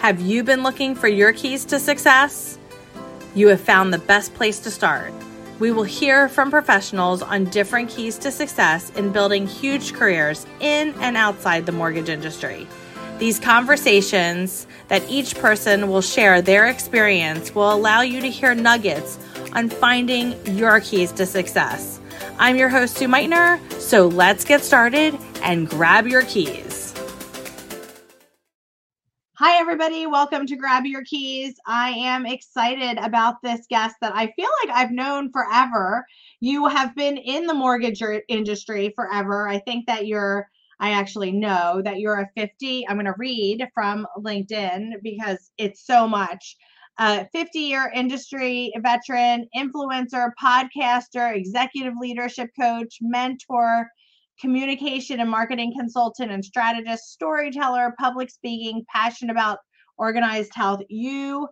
Have you been looking for your keys to success? You have found the best place to start. We will hear from professionals on different keys to success in building huge careers in and outside the mortgage industry. These conversations that each person will share their experience will allow you to hear nuggets on finding your keys to success. I'm your host, Sue Meitner, so let's get started and grab your keys. Hi, everybody. Welcome to Grab Your Keys. I am excited about this guest that I feel like I've known forever. You have been in the mortgage industry forever. I think that you're I actually know that you're a 50. I'm going to read from LinkedIn because it's so much. Uh, 50 year industry veteran, influencer, podcaster, executive leadership coach, mentor, communication and marketing consultant and strategist, storyteller, public speaking, passionate about organized health. You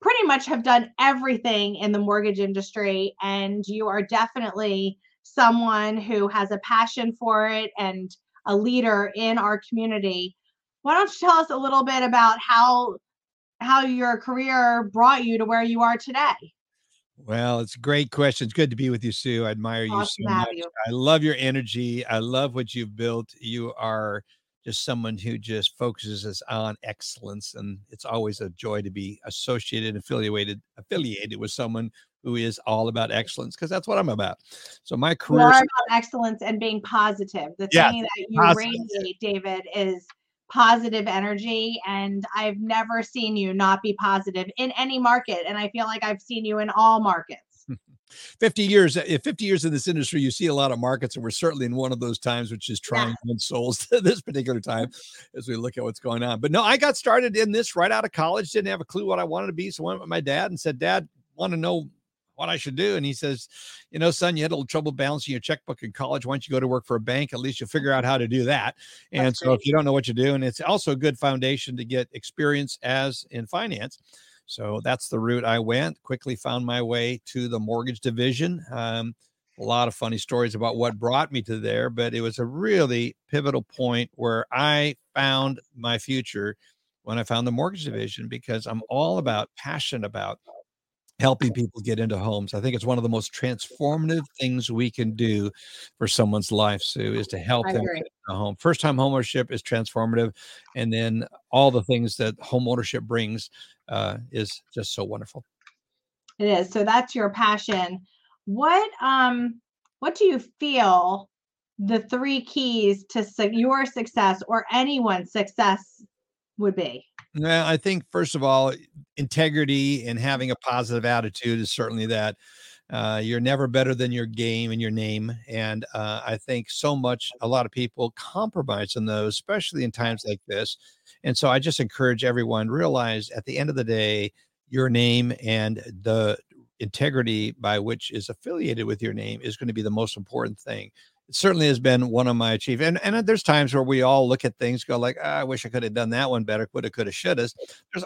pretty much have done everything in the mortgage industry, and you are definitely someone who has a passion for it and a leader in our community. Why don't you tell us a little bit about how how your career brought you to where you are today? Well, it's a great question. It's good to be with you, Sue. I admire you so much. You. I love your energy. I love what you've built. You are just someone who just focuses us on excellence, and it's always a joy to be associated, affiliated, affiliated with someone who is all about excellence because that's what I'm about. So my career about excellence and being positive. The yeah, thing that you positive. radiate, David, is positive energy and I've never seen you not be positive in any market and I feel like I've seen you in all markets. 50 years if eh, 50 years in this industry you see a lot of markets and we're certainly in one of those times which is trying yeah. souls to this particular time as we look at what's going on but no i got started in this right out of college didn't have a clue what i wanted to be so i went with my dad and said dad want to know what I should do. And he says, you know, son, you had a little trouble balancing your checkbook in college. Why don't you go to work for a bank? At least you'll figure out how to do that. And That's so great. if you don't know what you're doing, it's also a good foundation to get experience as in finance. So that's the route I went. Quickly found my way to the mortgage division. Um, a lot of funny stories about what brought me to there, but it was a really pivotal point where I found my future when I found the mortgage division because I'm all about passionate about helping people get into homes. I think it's one of the most transformative things we can do for someone's life, Sue, is to help them get a home. First time homeownership is transformative. And then all the things that home ownership brings uh, is just so wonderful. It is. So that's your passion. What um what do you feel the three keys to su- your success or anyone's success would be? Well, I think first of all, integrity and having a positive attitude is certainly that. Uh, you're never better than your game and your name, and uh, I think so much. A lot of people compromise on those, especially in times like this. And so, I just encourage everyone realize at the end of the day, your name and the integrity by which is affiliated with your name is going to be the most important thing it certainly has been one of my achievements. And, and there's times where we all look at things, go like, ah, I wish I could have done that one better, coulda, coulda, shoulda.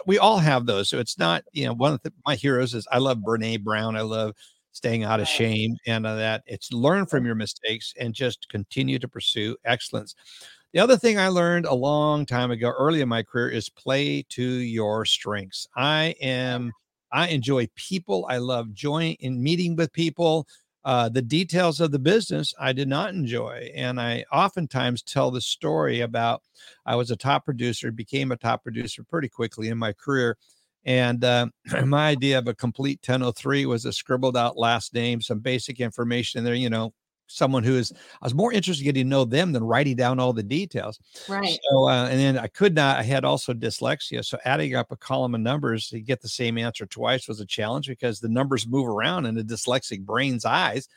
We all have those. So it's not, you know, one of the, my heroes is I love Brene Brown. I love staying out of shame and uh, that it's learn from your mistakes and just continue to pursue excellence. The other thing I learned a long time ago, early in my career, is play to your strengths. I am, I enjoy people. I love joy in meeting with people. Uh, the details of the business I did not enjoy. And I oftentimes tell the story about I was a top producer, became a top producer pretty quickly in my career. And uh, my idea of a complete 1003 was a scribbled out last name, some basic information in there, you know, someone who is I was more interested in getting to know them than writing down all the details. Right. So uh, and then I could not. I had also dyslexia, so adding up a column of numbers to get the same answer twice was a challenge because the numbers move around in a dyslexic brain's eyes.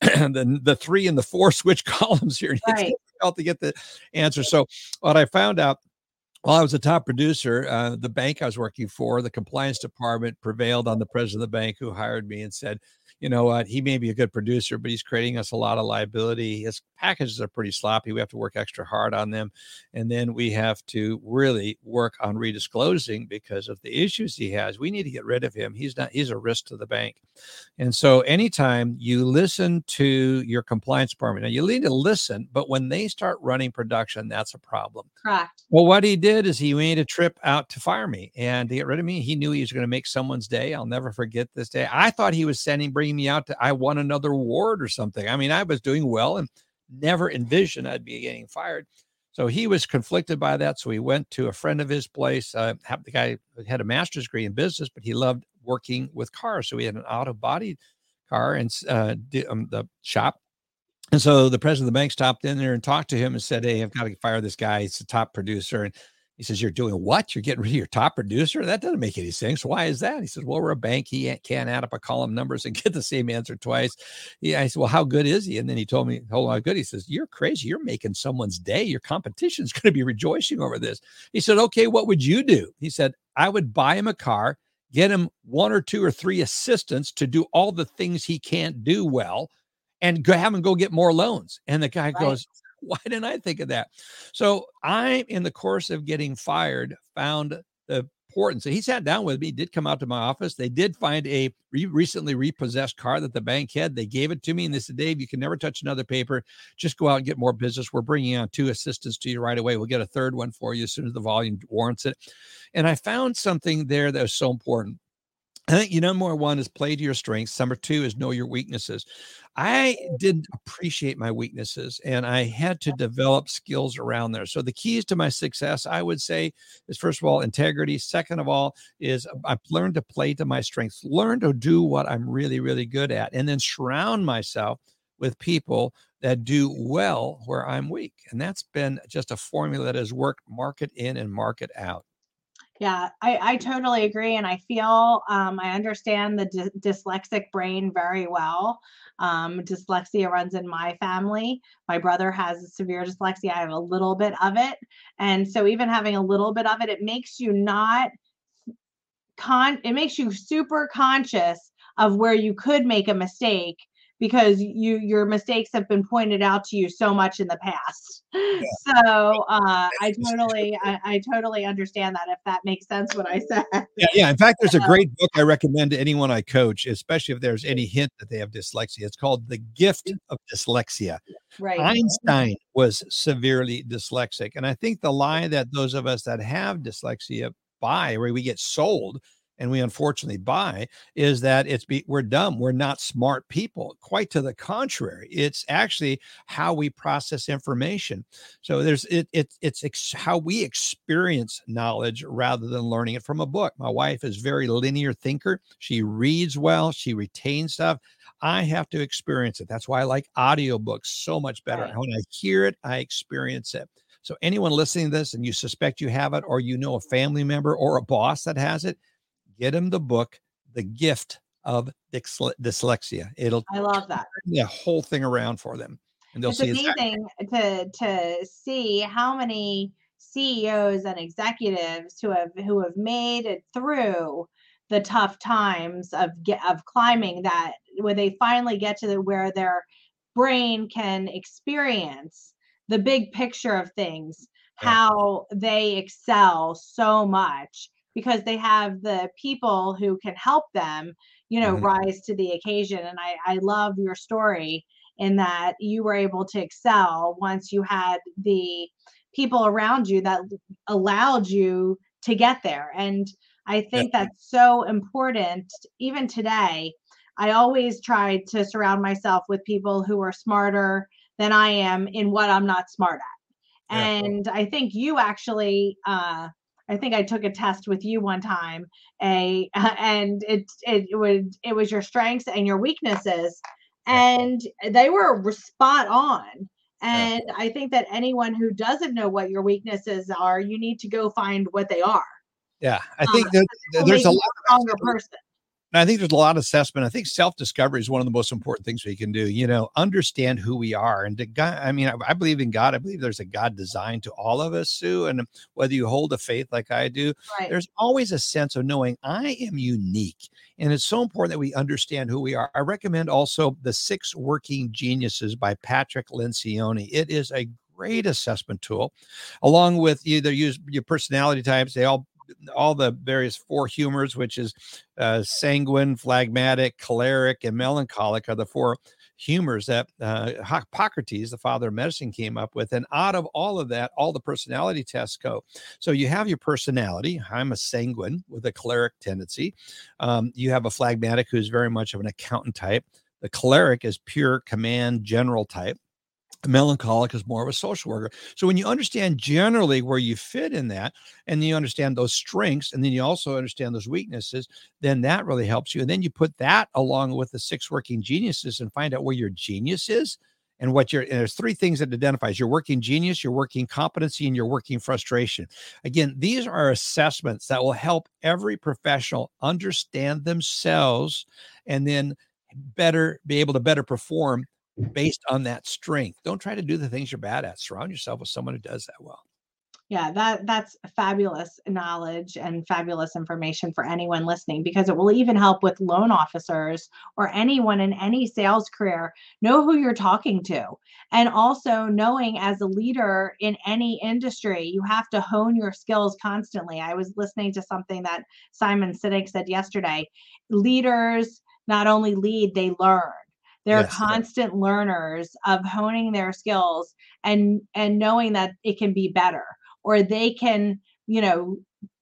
And the the three and the four switch columns here. Right. It's difficult to get the answer. So what I found out while I was a top producer, uh, the bank I was working for, the compliance department prevailed on the president of the bank who hired me and said, you know what, he may be a good producer, but he's creating us a lot of liability. His packages are pretty sloppy. We have to work extra hard on them. And then we have to really work on redisclosing because of the issues he has. We need to get rid of him. He's not, he's a risk to the bank. And so anytime you listen to your compliance department, now you need to listen, but when they start running production, that's a problem. Correct. Well, what he did is he made a trip out to fire me and to get rid of me. He knew he was going to make someone's day. I'll never forget this day. I thought he was sending, bringing me out to, I won another award or something. I mean, I was doing well and never envisioned I'd be getting fired. So he was conflicted by that. So he went to a friend of his place. Uh, the guy had a master's degree in business, but he loved working with cars. So he had an auto body car and uh, um, the shop. And so the president of the bank stopped in there and talked to him and said, Hey, I've got to fire this guy. He's the top producer. And he says, You're doing what? You're getting rid of your top producer? That doesn't make any sense. Why is that? He says, Well, we're a bank. He can't add up a column numbers and get the same answer twice. Yeah. I said, Well, how good is he? And then he told me, Hold on, how good. He says, You're crazy. You're making someone's day. Your competition's going to be rejoicing over this. He said, Okay, what would you do? He said, I would buy him a car, get him one or two or three assistants to do all the things he can't do well and go, have him go get more loans. And the guy right. goes, why didn't I think of that? So I, in the course of getting fired, found the importance. So he sat down with me, did come out to my office. They did find a re- recently repossessed car that the bank had. They gave it to me and they said, Dave, you can never touch another paper. Just go out and get more business. We're bringing on two assistants to you right away. We'll get a third one for you as soon as the volume warrants it. And I found something there that was so important. I think you know. number one is play to your strengths. Number two is know your weaknesses. I didn't mm. appreciate my weaknesses and I had to develop skills around there. So the keys to my success, I would say, is first of all, integrity. Second of all, is uh, I've learned to play to my strengths, learn to do what I'm really, really good at, and then surround myself with people that do well where I'm weak. And that's been just a formula that has worked market in and market out. Yeah, I, I totally agree. And I feel um, I understand the dy- dyslexic brain very well. Um, dyslexia runs in my family. My brother has severe dyslexia. I have a little bit of it. And so, even having a little bit of it, it makes you not con, it makes you super conscious of where you could make a mistake because you your mistakes have been pointed out to you so much in the past. Yeah. So uh, I totally I, I, totally understand that if that makes sense what I said. Yeah, yeah. In fact, there's a great book I recommend to anyone I coach, especially if there's any hint that they have dyslexia. It's called The Gift of Dyslexia. Right. Einstein was severely dyslexic. And I think the lie that those of us that have dyslexia buy, where we get sold and we unfortunately buy is that it's be, we're dumb we're not smart people quite to the contrary it's actually how we process information so there's it, it it's ex, how we experience knowledge rather than learning it from a book my wife is very linear thinker she reads well she retains stuff I have to experience it. That's why I like audiobooks so much better. Right. When I hear it, I experience it. So anyone listening to this and you suspect you have it, or you know a family member or a boss that has it, get them the book, The Gift of Dyslexia. It'll I love that. The whole thing around for them. And they'll it's see amazing exactly. to to see how many CEOs and executives who have who have made it through the tough times of get, of climbing that where they finally get to the where their brain can experience the big picture of things yeah. how they excel so much because they have the people who can help them you know mm-hmm. rise to the occasion and i i love your story in that you were able to excel once you had the people around you that allowed you to get there and i think yeah. that's so important even today i always try to surround myself with people who are smarter than i am in what i'm not smart at yeah. and i think you actually uh I think I took a test with you one time, a and it it would it was your strengths and your weaknesses, and they were spot on. And I think that anyone who doesn't know what your weaknesses are, you need to go find what they are. Yeah, I think um, that there's a lot stronger person. And I think there's a lot of assessment. I think self discovery is one of the most important things we can do. You know, understand who we are. And to God, I mean, I, I, believe in God. I believe there's a God designed to all of us, Sue. And whether you hold a faith like I do, right. there's always a sense of knowing I am unique. And it's so important that we understand who we are. I recommend also The Six Working Geniuses by Patrick Lencioni. It is a great assessment tool, along with either use your personality types. They all all the various four humors, which is uh, sanguine, phlegmatic, choleric, and melancholic, are the four humors that uh, Hippocrates, the father of medicine, came up with. And out of all of that, all the personality tests go. So you have your personality. I'm a sanguine with a choleric tendency. Um, you have a phlegmatic who's very much of an accountant type. The choleric is pure command general type melancholic is more of a social worker. So when you understand generally where you fit in that, and you understand those strengths, and then you also understand those weaknesses, then that really helps you. And then you put that along with the six working geniuses and find out where your genius is and what your and there's three things that identifies your working genius, your working competency, and your working frustration. Again, these are assessments that will help every professional understand themselves and then better be able to better perform based on that strength. Don't try to do the things you're bad at. Surround yourself with someone who does that well. Yeah, that that's fabulous knowledge and fabulous information for anyone listening because it will even help with loan officers or anyone in any sales career know who you're talking to. And also knowing as a leader in any industry, you have to hone your skills constantly. I was listening to something that Simon Sinek said yesterday. Leaders not only lead, they learn they're yes, constant learners of honing their skills and and knowing that it can be better or they can you know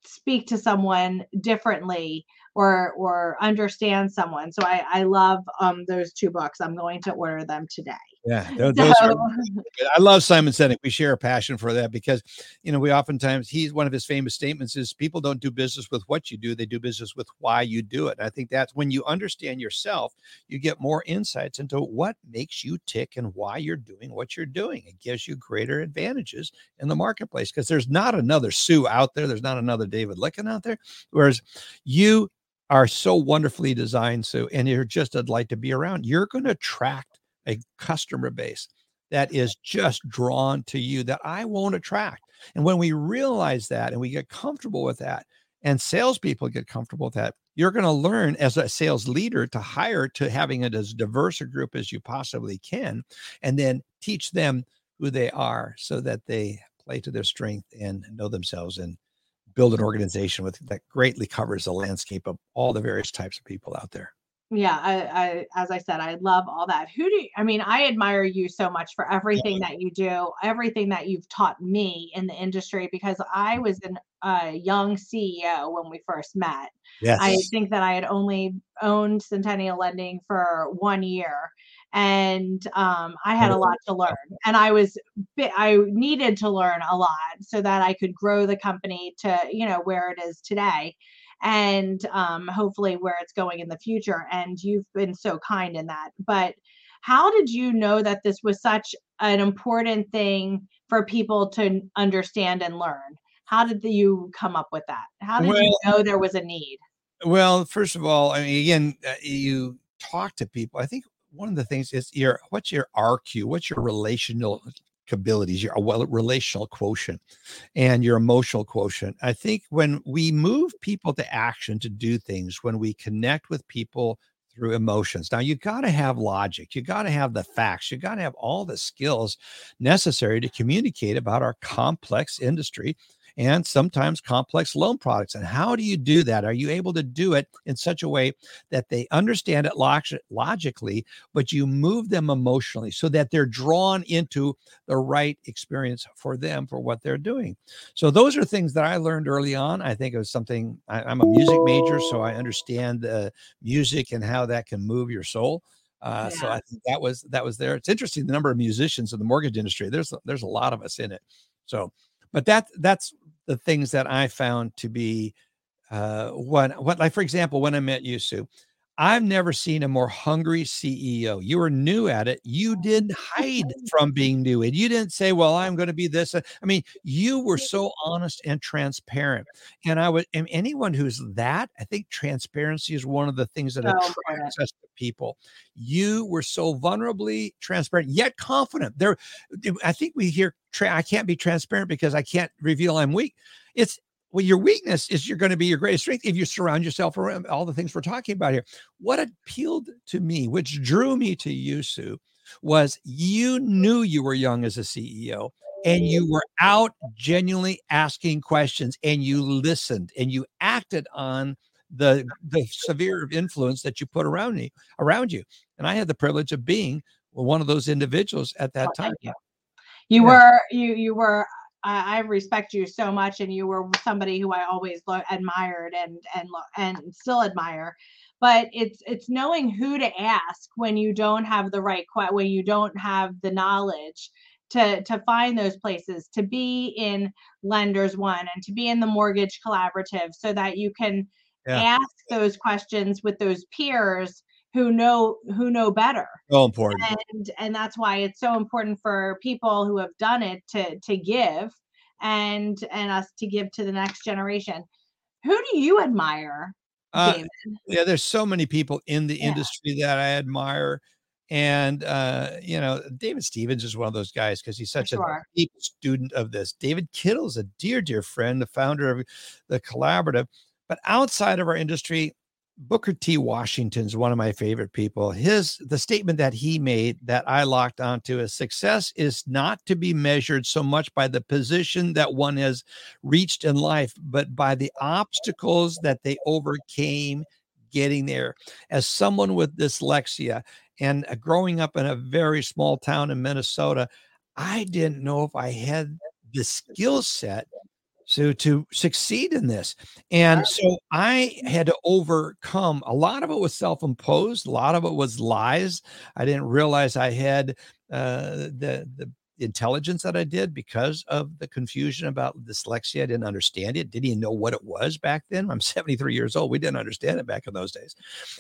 speak to someone differently or or understand someone. So i i love um those two books. I'm going to order them today yeah, those, so, are, I love Simon Sinek. We share a passion for that because, you know, we oftentimes he's one of his famous statements is people don't do business with what you do; they do business with why you do it. And I think that's when you understand yourself, you get more insights into what makes you tick and why you're doing what you're doing. It gives you greater advantages in the marketplace because there's not another Sue out there. There's not another David Lykken out there. Whereas you are so wonderfully designed, Sue, and you're just a delight to be around. You're going to attract a customer base that is just drawn to you that I won't attract. And when we realize that and we get comfortable with that, and salespeople get comfortable with that, you're going to learn as a sales leader to hire to having it as diverse a group as you possibly can, and then teach them who they are so that they play to their strength and know themselves and build an organization with that greatly covers the landscape of all the various types of people out there yeah I, I as i said i love all that. Who do you, i mean i admire you so much for everything that you do everything that you've taught me in the industry because i was an, a young ceo when we first met. Yes. i think that i had only owned centennial lending for one year and um, i had a lot to learn and i was i needed to learn a lot so that i could grow the company to you know where it is today and um, hopefully where it's going in the future. And you've been so kind in that. But how did you know that this was such an important thing for people to understand and learn? How did you come up with that? How did well, you know there was a need? Well, first of all, I mean, again, uh, you talk to people. I think one of the things is your what's your RQ? What's your relational abilities, your relational quotient, and your emotional quotient. I think when we move people to action to do things, when we connect with people through emotions. Now, you got to have logic. You got to have the facts. You got to have all the skills necessary to communicate about our complex industry and sometimes complex loan products. And how do you do that? Are you able to do it in such a way that they understand it log- logically, but you move them emotionally so that they're drawn into the right experience for them for what they're doing? So, those are things that I learned early on. I think it was something I, am a music major, so I understand the music and how that can move your soul. Uh, yeah. So I think that was that was there. It's interesting the number of musicians in the mortgage industry. There's there's a lot of us in it. So but that that's the things that I found to be uh, what what like for example, when I met you, Sue, I've never seen a more hungry CEO. You were new at it. You oh, didn't hide from being new. And you didn't say, well, I'm going to be this. Uh, I mean, you were so honest and transparent. And I would, and anyone who's that, I think transparency is one of the things that so attracts us to people. You were so vulnerably transparent, yet confident. There, I think we hear, I can't be transparent because I can't reveal I'm weak. It's well, your weakness is you're going to be your greatest strength if you surround yourself around all the things we're talking about here. What appealed to me, which drew me to you, Sue, was you knew you were young as a CEO and you were out genuinely asking questions and you listened and you acted on the the severe influence that you put around me around you. And I had the privilege of being one of those individuals at that oh, time. You, you yeah. were you you were I, I, respect you so much, and you were somebody who I always lo- admired and and and still admire. But it's it's knowing who to ask when you don't have the right when you don't have the knowledge to to find those places to be in lenders one and to be in the mortgage collaborative so that you can yeah. ask those questions with those peers who know who know better. So important. And and that's why it's so important for people who have done it to to give and and us to give to the next generation. Who do you admire uh, yeah there's so many people in the yeah. industry that i admire. And uh, you know david stevens is one of those guys because he's such sure. a deep student of this. David kittle's a dear dear friend the founder of the collaborative. But outside of our industry Booker T. Washington's one of my favorite people. His the statement that he made that I locked onto is success is not to be measured so much by the position that one has reached in life, but by the obstacles that they overcame getting there. As someone with dyslexia and uh, growing up in a very small town in Minnesota, I didn't know if I had the skill set so to succeed in this. And so i had to overcome a lot of it was self-imposed a lot of it was lies. I didn't realize i had uh, the the intelligence that I did because of the confusion about dyslexia. I didn't understand it. Didn't even know what it was back then. I'm 73 years old. We didn't understand it back in those days.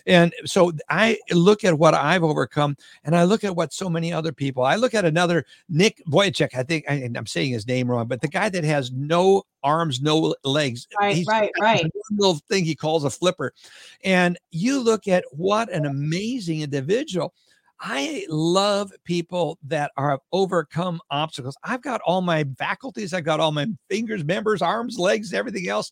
And so I look at what I've overcome and I look at what so many other people, I look at another Nick Vujicic. I think I, am saying his name wrong, but the guy that has no arms, no legs. Right, He's right, right. little thing he calls a flipper. And you look at what an amazing individual I love people that are overcome obstacles. I've got all my faculties, I've got all my fingers, members, arms, legs, everything else.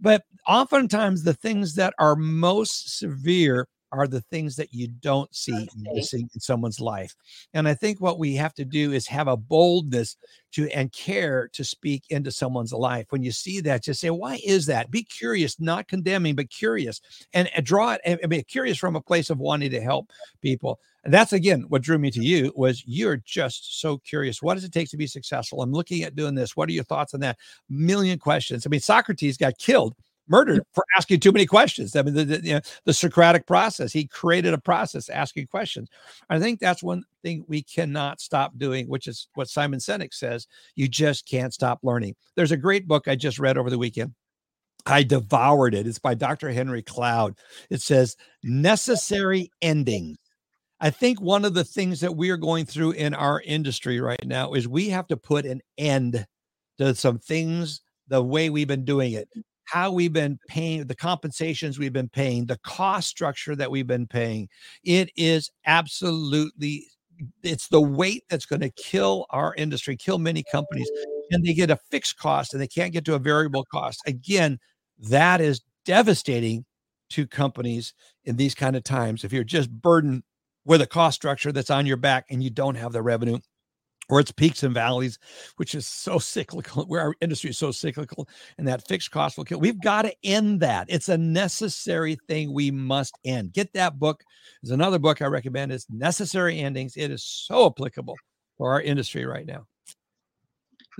But oftentimes, the things that are most severe are the things that you don't see missing in someone's life. And I think what we have to do is have a boldness to and care to speak into someone's life. When you see that, just say, why is that? Be curious, not condemning, but curious and, draw it and be curious from a place of wanting to help people. And that's again what drew me to you was you're just so curious. What does it take to be successful? I'm looking at doing this. What are your thoughts on that? Million questions. I mean, Socrates got killed murdered for asking too many questions. I mean, the, the, you know, the Socratic process, he created a process asking questions. I think that's one thing we cannot stop doing, which is what Simon Sinek says. You just can't stop learning. There's a great book I just read over the weekend. I devoured it. It's by Dr. Henry Cloud. It says necessary endings. I think one of the things that we are going through in our industry right now is we have to put an end to some things the way we've been doing it how we've been paying the compensations we've been paying the cost structure that we've been paying it is absolutely it's the weight that's going to kill our industry kill many companies and they get a fixed cost and they can't get to a variable cost. Again that is devastating to companies in these kind of times if you're just burdened with a cost structure that's on your back and you don't have the revenue or its peaks and valleys, which is so cyclical, where our industry is so cyclical, and that fixed cost will kill. We've got to end that. It's a necessary thing we must end. Get that book. There's another book I recommend. It's Necessary Endings. It is so applicable for our industry right now.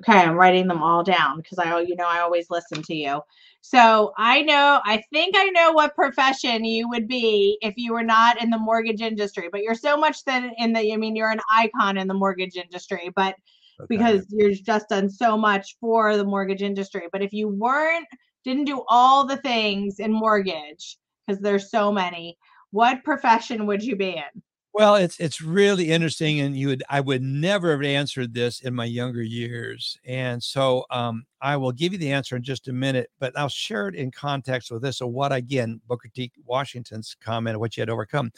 Okay, I'm writing them all down because I, you know, I always listen to you. So I know, I think I know what profession you would be if you were not in the mortgage industry, but you're so much then in the, I mean, you're an icon in the mortgage industry, but okay. because you're just done so much for the mortgage industry. But if you weren't, didn't do all the things in mortgage, because there's so many, what profession would you be in? Well, it's it's really interesting, and you would I would never have answered this in my younger years, and so um, I will give you the answer in just a minute, but I'll share it in context with this. So, what again, Booker T. Washington's comment, what you had overcome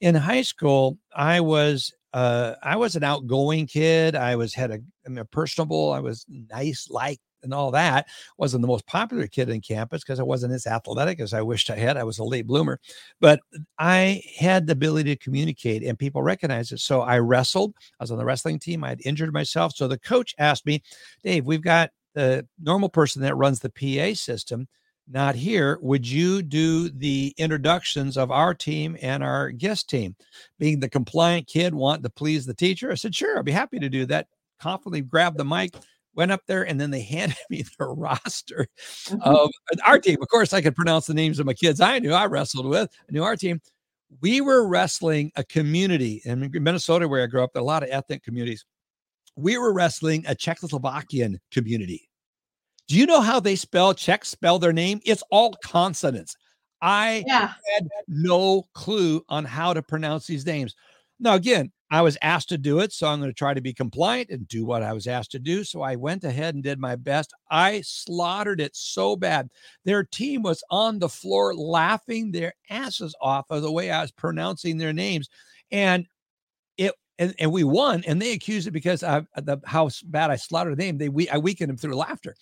in high school, I was uh, I was an outgoing kid. I was had a, I mean, personable. I was nice, like and all that. Wasn't the most popular kid in campus because I wasn't as athletic as I wished I had. I was a late bloomer, but I had the ability to communicate and people recognized it. So I wrestled. I was on the wrestling team. I had injured myself. So the coach asked me, Dave, we've got the normal person that runs the PA system not here. Would you do the introductions of our team and our guest team? Being the compliant kid, wanting to please the teacher, I said, sure, I'd be happy to do that. Confidently grabbed the mic, went up there and then they handed me the roster mm-hmm. of our team. Of course, I could pronounce the names of my kids I knew I wrestled with. I knew our team. We were wrestling a community in Minnesota where I grew up, a lot of ethnic communities. We were wrestling a Czechoslovakian community. Do you know how they spell Czech spell their name? It's all consonants. I yeah. had no clue on how to pronounce these names. Now, again, I was asked to do it, so I'm going to try to be compliant and do what I was asked to do. So I went ahead and did my best. I slaughtered it so bad. Their team was on the floor laughing their asses off of the way I was pronouncing their names. And it and, and we won, and they accused it because of the how bad I slaughtered the name. They we I weakened them through laughter.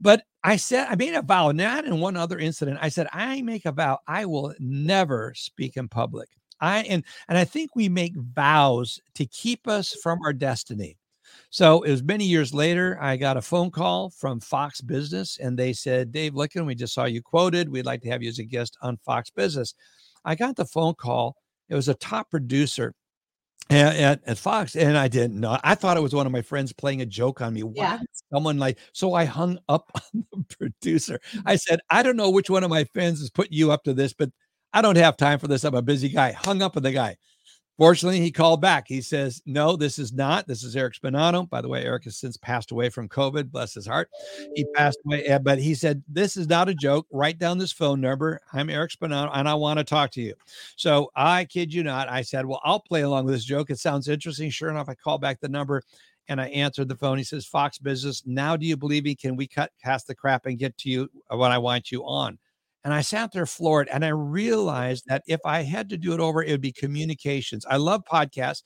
But I said I made a vow, not in one other incident. I said, I make a vow, I will never speak in public. I and and I think we make vows to keep us from our destiny. So it was many years later. I got a phone call from Fox Business, and they said, "Dave Lykken, we just saw you quoted. We'd like to have you as a guest on Fox Business." I got the phone call. It was a top producer at, at, Fox, and I didn't know. I thought it was one of my friends playing a joke on me. Yeah. someone like? So I hung up on the producer. Mm-hmm. I said, "I don't know which one of my fans is putting you up to this, but I don't have time for this. I'm a busy guy. Hung up with the guy. Fortunately, he called back. He says, No, this is not. This is Eric Spinato. By the way, Eric has since passed away from COVID. Bless his heart. He passed away. Eh, but he said, This is not a joke. Write down this phone number. I'm Eric Spinato and I want to talk to you. So I kid you not. I said, Well, I'll play along with this joke. It sounds interesting. Sure enough, I call back the number and I answered the phone. He says, Fox Business, now do you believe me? Can we cut past the crap and get to you when I want you on? And I sat there floored and I realized that if I had to do it over, it would be communications. I love podcasts.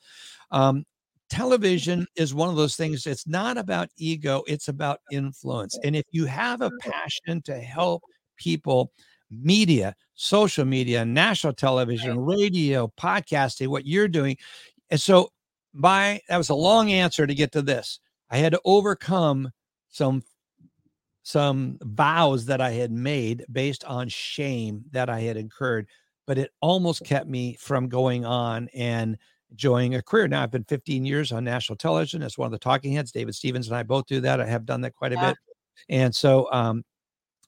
Um, television is one of those things, it's not about ego, it's about influence. And if you have a passion to help people, media, social media, national television, radio, podcasting, what you're doing. And so, my that was a long answer to get to this. I had to overcome some some vows that I had made based on shame that I had incurred, but it almost kept me from going on and enjoying a career. Now I've been 15 years on national television as one of the talking heads. David Stevens and I both do that. I have done that quite a yeah. bit. And so um,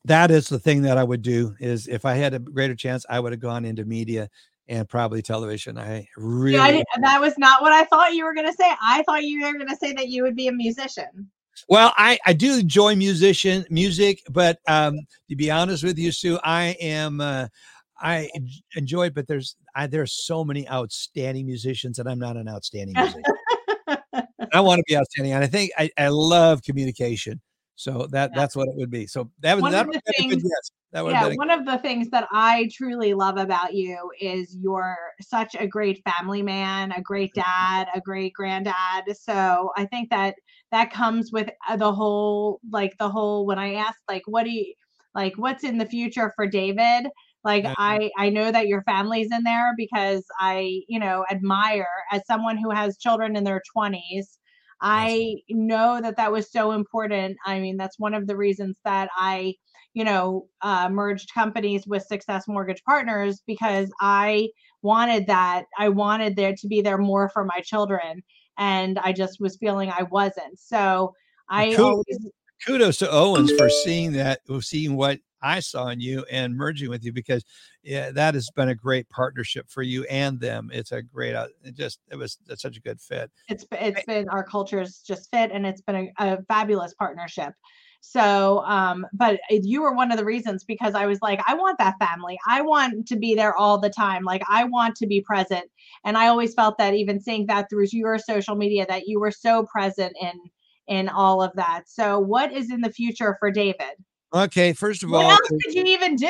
that is the thing that I would do is if I had a greater chance, I would have gone into media and probably television. I really yeah, I that was not what I thought you were going to say. I thought you were going to say that you would be a musician. Well, I, I do enjoy musician music, but um, to be honest with you, Sue, I am uh, I enjoy it, but there's I, there's so many outstanding musicians, and I'm not an outstanding musician. I want to be outstanding, and I think I, I love communication. So that yeah. that's what it would be. So that was that would things, yes. That would yeah, one of the things that I truly love about you is you're such a great family man, a great dad, a great granddad. So I think that that comes with uh, the whole like the whole when I asked like what do you like what's in the future for David? Like yeah. I I know that your family's in there because I, you know, admire as someone who has children in their 20s I know that that was so important. I mean, that's one of the reasons that I, you know, uh, merged companies with Success Mortgage Partners because I wanted that. I wanted there to be there more for my children, and I just was feeling I wasn't. So I kudos, always, kudos to Owens for seeing that, seeing what I saw in you and merging with you because yeah, that has been a great partnership for you and them. It's a great, uh, it just it was it's such a good fit. It's it's been our cultures just fit and it's been a, a fabulous partnership. So, um, but you were one of the reasons because I was like, I want that family. I want to be there all the time. Like, I want to be present. And I always felt that even seeing that through your social media, that you were so present in in all of that. So, what is in the future for David? Okay, first of what all, what else did you even do?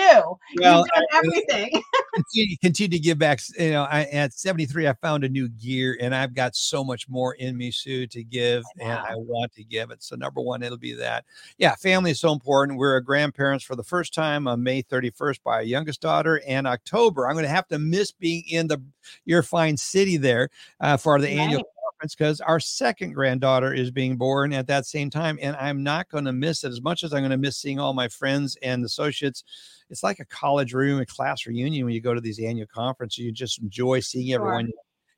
Well, You've done everything. continue, continue, to give back. You know, I, at 73, I found a new gear, and I've got so much more in me, Sue, to give, and I want to give it. So, number one, it'll be that. Yeah, family is so important. We're grandparents for the first time on May 31st by our youngest daughter, and October. I'm going to have to miss being in the your fine city there uh, for the right. annual conference because our second granddaughter is being born at that same time. And I'm not going to miss it as much as I'm going to miss seeing all my friends and associates. It's like a college room, a class reunion when you go to these annual conferences. You just enjoy seeing sure. everyone.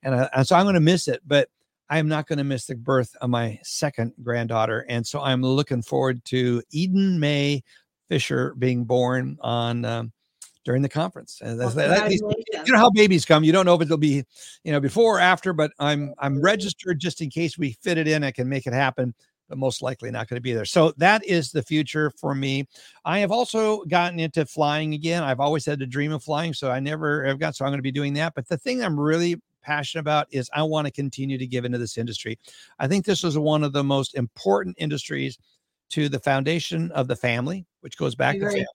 And, uh, and so I'm going to miss it. But I am not going to miss the birth of my second granddaughter. And so I'm looking forward to Eden May Fisher being born on um, during the conference. And well, that, you know how babies come. You don't know if it'll be, you know, before or after, but I'm I'm registered just in case we fit it in. I can make it happen, but most likely not going to be there. So that is the future for me. I have also gotten into flying again. I've always had the dream of flying, so I never have got. So I'm going to be doing that. But the thing I'm really passionate about is I want to continue to give into this industry. I think this is one of the most important industries to the foundation of the family, which goes back to family,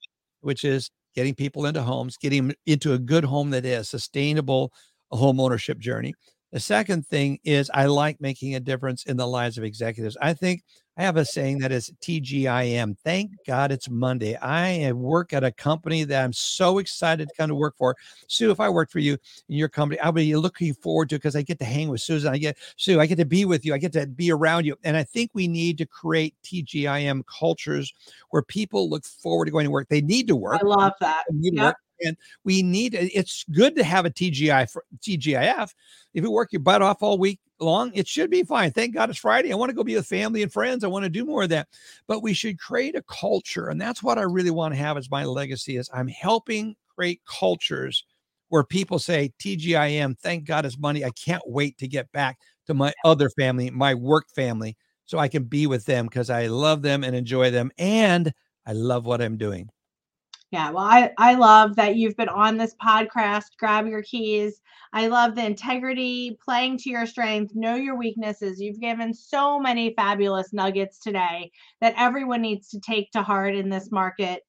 which is getting people into homes, getting into a good home that is sustainable home ownership journey. The second thing is I like making a difference in the lives of executives. I think I have a saying that is TGIM. Thank God it's Monday. I uh, work at a company that I'm so excited to come to work for. Sue, if I worked for you in your company, I'll be looking forward to it because I get to hang with Susan. I get Sue, I get to be with you. I get to be around you. And I think we need to create TGIM cultures where people look forward to going to work. They need to work. I love that. Yep and we need uh, it's good to have a TGI for TGIF. If you work your butt off all week long, it should be fine. Thank God it's Friday. I want to go be with family and friends. I want to do more of that. But we should create a culture, and that's what I really want to have as my legacy. Is I'm helping create cultures where people say TGIM. Thank God it's money. I can't wait to get back to my other family, my work family, so I can be with them because I love them and enjoy them, and I love what I'm doing. Yeah, well, I, I love that you've been on this podcast. Grab your keys. I love the integrity, playing to your strength, know your weaknesses. You've given so many fabulous nuggets today that everyone needs to take to heart in this market.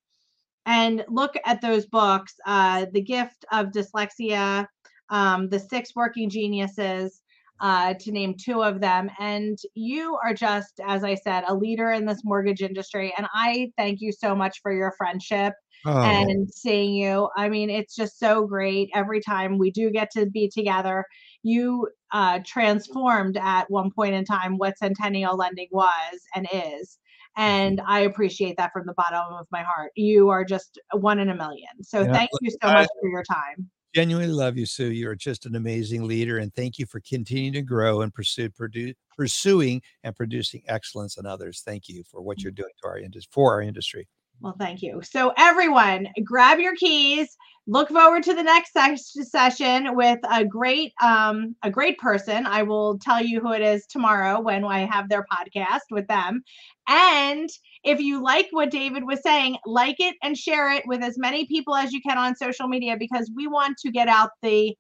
And look at those books uh, The Gift of Dyslexia, um, The Six Working Geniuses, uh, to name two of them. And you are just, as I said, a leader in this mortgage industry. And I thank you so much for your friendship oh. and seeing you. I mean, it's just so great every time we do get to be together. You uh, transformed at one point in time what Centennial Lending was and is. And I appreciate that from the bottom of my heart. You are just one in a million. So yeah, thank you so much for your time. Genuinely love you, Sue. You're just an amazing leader, and thank you for continuing to grow and pursue, produce, pursuing and producing excellence in others. Thank you for what you're doing to our industry for our industry. Well, thank you. So, everyone, grab your keys. Look forward to the next session with a great, um, a great person. I will tell you who it is tomorrow when I have their podcast with them. And if you like what David was saying, like it and share it with as many people as you can on social media because we want to get out the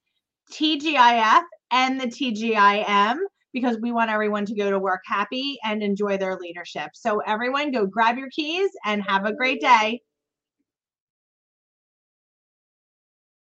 TGIF and the TGIM because we want everyone to go to work happy and enjoy their leadership. So, everyone, go grab your keys and have a great day.